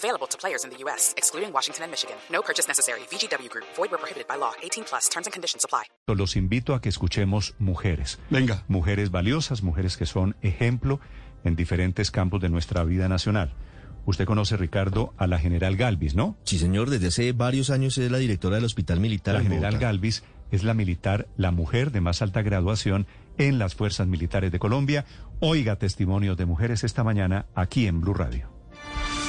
Available to players in the U.S., excluding Washington and Michigan. No purchase necessary. VGW Group. Void where prohibited by law. 18 plus. Terms and conditions apply. Los invito a que escuchemos mujeres. Venga. Mujeres valiosas, mujeres que son ejemplo en diferentes campos de nuestra vida nacional. Usted conoce, Ricardo, a la general Galvis, ¿no? Sí, señor, desde hace varios años es la directora del Hospital Militar. La en general Bogotá. Galvis es la militar, la mujer de más alta graduación en las Fuerzas Militares de Colombia. Oiga testimonios de mujeres esta mañana aquí en Blue Radio.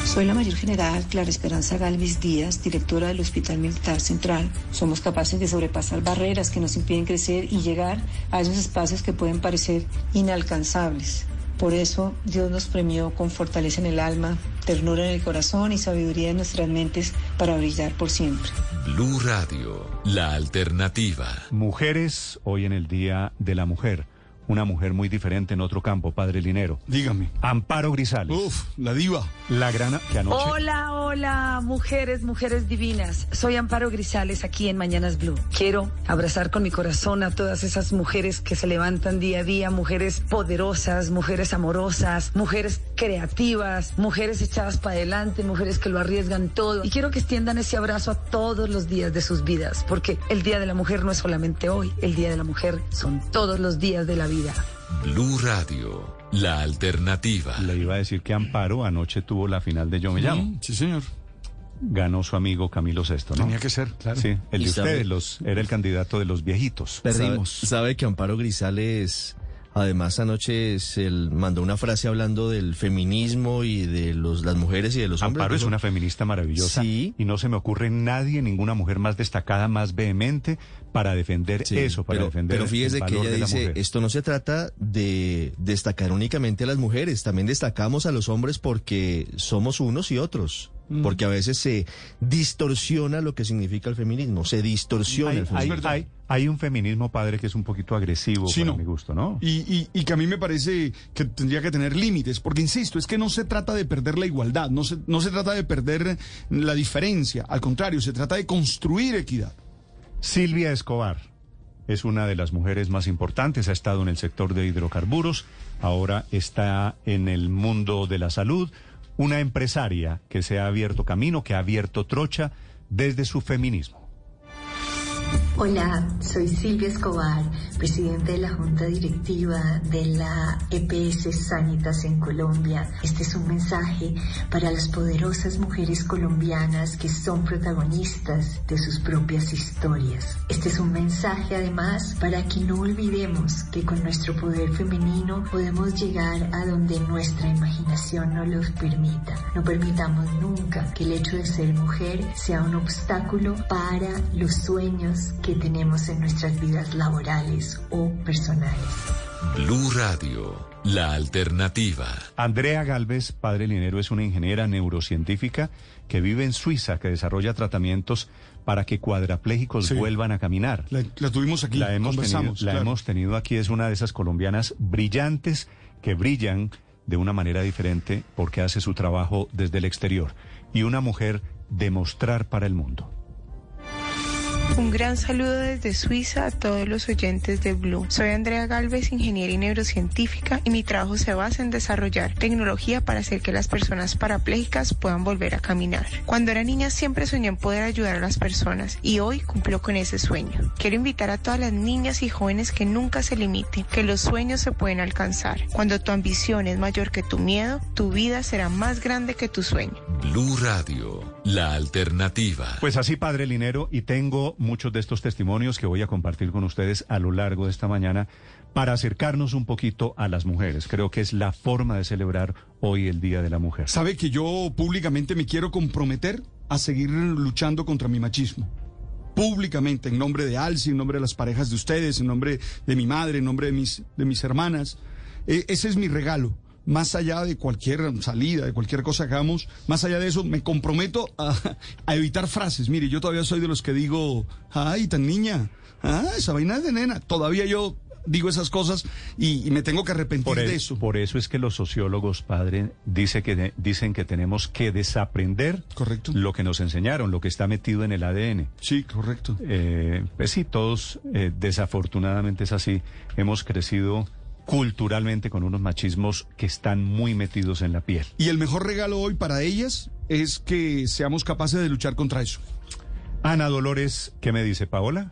Soy la mayor general Clara Esperanza Galvis Díaz, directora del Hospital Militar Central. Somos capaces de sobrepasar barreras que nos impiden crecer y llegar a esos espacios que pueden parecer inalcanzables. Por eso Dios nos premió con fortaleza en el alma, ternura en el corazón y sabiduría en nuestras mentes para brillar por siempre. Blue Radio, la alternativa. Mujeres hoy en el Día de la Mujer. Una mujer muy diferente en otro campo, Padre Linero. Dígame. Amparo Grisales. Uf, la diva. La grana que anoche... Hola, hola, mujeres, mujeres divinas. Soy Amparo Grisales aquí en Mañanas Blue. Quiero abrazar con mi corazón a todas esas mujeres que se levantan día a día, mujeres poderosas, mujeres amorosas, mujeres creativas, mujeres echadas para adelante, mujeres que lo arriesgan todo. Y quiero que extiendan ese abrazo a todos los días de sus vidas, porque el Día de la Mujer no es solamente hoy, el Día de la Mujer son todos los días de la vida. Blue Radio, la alternativa. Le iba a decir que Amparo anoche tuvo la final de Yo Me Llamo. Mm, Sí, señor. Ganó su amigo Camilo Sesto, ¿no? Tenía que ser, claro. Sí, el de sabe- ustedes, los, era el candidato de los viejitos. Perdimos. Sabe, sabe que Amparo Grisales, además anoche se mandó una frase hablando del feminismo y de los, las mujeres y de los hombres. Amparo es una feminista maravillosa Sí. y no se me ocurre nadie, ninguna mujer más destacada, más vehemente para defender Sí, eso, para pero, defender pero fíjese el que valor ella de la dice, esto no se trata de destacar únicamente a las mujeres, también destacamos a los hombres porque somos unos y otros. Mm. Porque a veces se distorsiona lo que significa el feminismo, se distorsiona hay, el hay- feminismo. hay- hay un feminismo, padre, que es un poquito agresivo Sí, para no. mi gusto, ¿no? Y, y- y que a mí me parece que tendría que tener límites, porque insisto, es que no se trata de perder la igualdad, no se, no se trata de perder la diferencia, al contrario, se trata de construir equidad. Silvia Escobar es una de las mujeres más importantes, ha estado en el sector de hidrocarburos, ahora está en el mundo de la salud, una empresaria que se ha abierto camino, que ha abierto trocha desde su feminismo. Hola, soy Silvia Escobar, presidente de la Junta Directiva de la EPS Sanitas en Colombia. Este es un mensaje para las poderosas mujeres colombianas que son protagonistas de sus propias historias. Este es un mensaje además para que no olvidemos que con nuestro poder femenino podemos llegar a donde nuestra imaginación nos lo permita. No permitamos nunca que el hecho de ser mujer sea un obstáculo para los sueños que tenemos en nuestras vidas laborales o personales. Blue Radio, la alternativa. Andrea Galvez, padre Linero, es una ingeniera neurocientífica que vive en Suiza, que desarrolla tratamientos para que cuadraplégicos Sí. vuelvan a caminar. La, la tuvimos aquí, la hemos, tenido, la claro. hemos tenido aquí, es una de esas colombianas brillantes que brillan de una manera diferente porque hace su trabajo desde el exterior. Y una mujer de mostrar para el mundo. Un gran saludo desde Suiza a todos los oyentes de Blue. Soy Andrea Galvez, ingeniera y neurocientífica, y mi trabajo se basa en desarrollar tecnología para hacer que las personas parapléjicas puedan volver a caminar. Cuando era niña siempre soñé en poder ayudar a las personas y hoy cumplo con ese sueño. Quiero invitar a todas las niñas y jóvenes que nunca se limiten, que los sueños se pueden alcanzar. Cuando tu ambición es mayor que tu miedo, tu vida será más grande que tu sueño. Blue Radio, la alternativa. Pues así, padre Linero, y tengo muchos de estos testimonios que voy a compartir con ustedes a lo largo de esta mañana para acercarnos un poquito a las mujeres. Creo que es la forma de celebrar hoy el Día de la Mujer. Sabe que yo públicamente me quiero comprometer a seguir luchando contra mi machismo. Públicamente, en nombre de Alci, en nombre de las parejas de ustedes, en nombre de mi madre, en nombre de mis, de mis hermanas. Eh, ese es mi regalo. Más allá de cualquier salida, de cualquier cosa que hagamos, más allá de eso, me comprometo a, a evitar frases. Mire, yo todavía soy de los que digo, ay, tan niña, Ah, esa vaina es de nena. Todavía yo digo esas cosas y, y me tengo que arrepentir Por, de e- eso. por eso es que los sociólogos, padre, dice que de- dicen que tenemos que desaprender Correcto. lo que nos enseñaron, lo que está metido en el ADN. Sí, correcto. Eh, pues sí, todos, eh, desafortunadamente es así, hemos crecido culturalmente con unos machismos que están muy metidos en la piel. Y el mejor regalo hoy para ellas es que seamos capaces de luchar contra eso. Ana Dolores, ¿qué me dice Paola?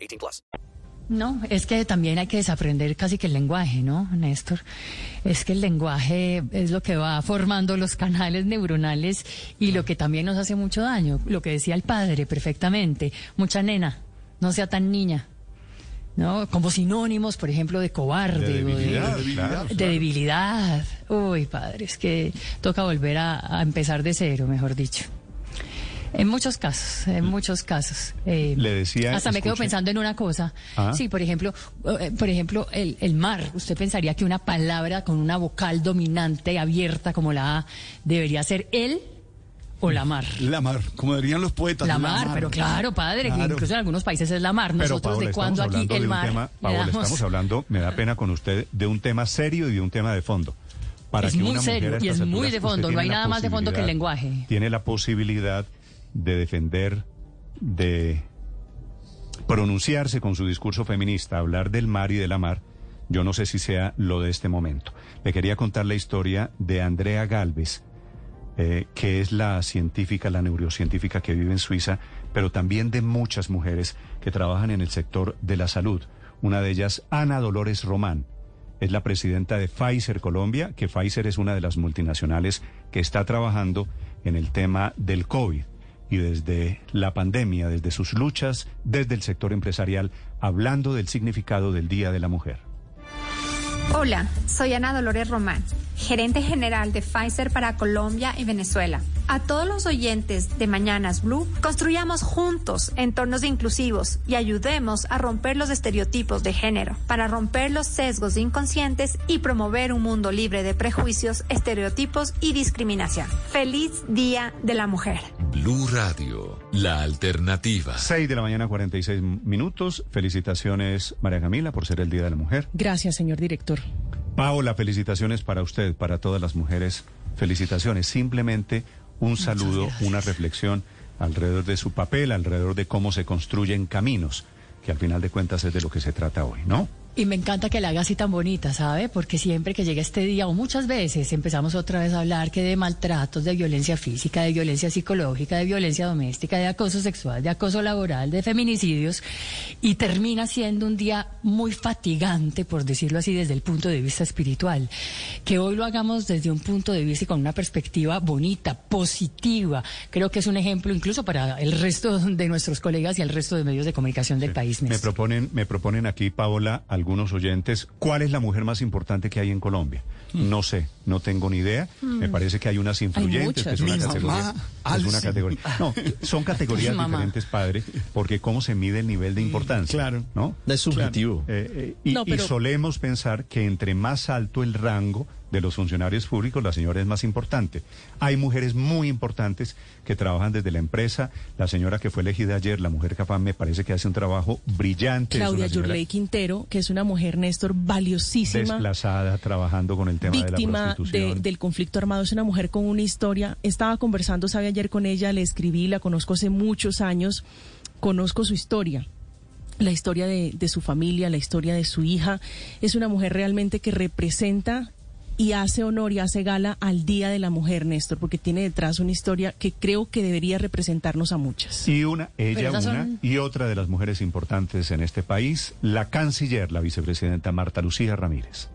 18 plus. No, es que también hay que desaprender casi que el lenguaje, ¿no, Néstor? Es que el lenguaje es lo que va formando los canales neuronales y lo que también nos hace mucho daño. Lo que decía el padre perfectamente. Mucha nena, no sea tan niña. ¿No? Como sinónimos, por ejemplo, de cobarde. De o de- debilidad, de, claro, debilidad. Uy, padre, es que toca volver a, a empezar de cero, mejor dicho. En muchos casos, en muchos casos. Eh, Le decía, Hasta me quedo escuche. pensando en una cosa. Ah. Sí, por ejemplo, eh, por ejemplo, el, el mar. Usted pensaría que una palabra con una vocal dominante abierta como la A debería ser el o la mar. La mar, como dirían los poetas. La mar, pero claro, padre, Claro. incluso en algunos países es la mar. Pero Nosotros Paola, de cuando aquí el mar tema, Paola, damos- estamos hablando, me da pena con usted, de un tema serio y de un tema de fondo. Para Es que muy una serio y es muy de fondo, no hay la nada más de fondo que el lenguaje. Tiene la posibilidad de defender, de pronunciarse con su discurso feminista, hablar del mar y de la mar. Yo no sé si sea lo de este momento. Le quería contar la historia de Andrea Galvez, eh, que es la científica, la neurocientífica que vive en Suiza, pero también de muchas mujeres que trabajan en el sector de la salud. Una de ellas, Ana Dolores Román, es la presidenta de Pfizer Colombia, que Pfizer es una de las multinacionales que está trabajando en el tema del COVID. Y desde la pandemia, desde sus luchas, desde el sector empresarial, hablando del significado del Día de la Mujer. Hola, soy Ana Dolores Román, gerente general de Pfizer para Colombia y Venezuela. A todos los oyentes de Mañanas Blue, construyamos juntos entornos inclusivos y ayudemos a romper los estereotipos de género para romper los sesgos inconscientes y promover un mundo libre de prejuicios, estereotipos y discriminación. Feliz Día de la Mujer. Blue Radio, la alternativa. 6 de la mañana, 46 minutos. Felicitaciones, María Camila, por ser el Día de la Mujer. Gracias, señor director. Paola, felicitaciones para usted, para todas las mujeres. Felicitaciones. Simplemente un saludo, una reflexión alrededor de su papel, alrededor de cómo se construyen caminos, que al final de cuentas es de lo que se trata hoy, ¿no? Y me encanta que la haga así tan bonita, ¿sabe? Porque siempre que llega este día, o muchas veces, empezamos otra vez a hablar que de maltratos, de violencia física, de violencia psicológica, de violencia doméstica, de acoso sexual, de acoso laboral, de feminicidios, y termina siendo un día muy fatigante, por decirlo así, desde el punto de vista espiritual. Que hoy lo hagamos desde un punto de vista y con una perspectiva bonita, positiva. Creo que es un ejemplo incluso para el resto de nuestros colegas y el resto de medios de comunicación del país. Me proponen, me proponen aquí, Paola, algunos oyentes, ¿cuál es la mujer más importante que hay en Colombia? No sé, no tengo ni idea. Me Mm. parece que hay unas influyentes, que es una Mi categoría. mamá, es una categoría. No, son categorías diferentes, padre, porque cómo se mide el nivel de importancia. claro. ¿No? Es subjetivo. Eh, eh, y, No, y pero- solemos pensar que entre más alto el rango de los funcionarios públicos, la señora es más importante. Hay mujeres muy importantes que trabajan desde la empresa. La señora que fue elegida ayer, la mujer capaz, me parece que hace un trabajo brillante. Claudia Yurley Quintero, que es una mujer, Néstor, valiosísima. desplazada trabajando con el tema de la víctima de- prostitución. del conflicto armado, es una mujer con una historia. Estaba conversando, sabe, ayer con ella, le escribí, la conozco hace muchos años, conozco su historia. La historia de, de su familia, la historia de su hija. Es una mujer realmente que representa y hace honor y hace gala al Día de la Mujer, Néstor, porque tiene detrás una historia que creo que debería representarnos a muchas. Y una, ella una son- y otra de las mujeres importantes en este país, la canciller, la vicepresidenta Marta Lucía Ramírez.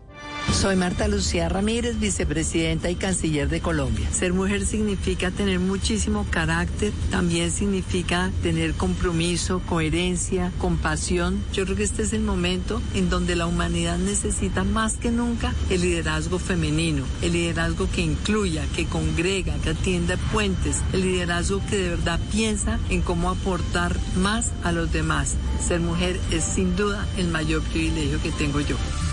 Soy Marta Lucía Ramírez, vicepresidenta y canciller de Colombia. Ser mujer significa tener muchísimo carácter, también significa tener compromiso, coherencia, compasión. Yo creo que este es el momento en donde la humanidad necesita más que nunca el liderazgo femenino, el liderazgo que incluya, que congrega, que atienda puentes, el liderazgo que de verdad piensa en cómo aportar más a los demás. Ser mujer es sin duda el mayor privilegio que tengo yo.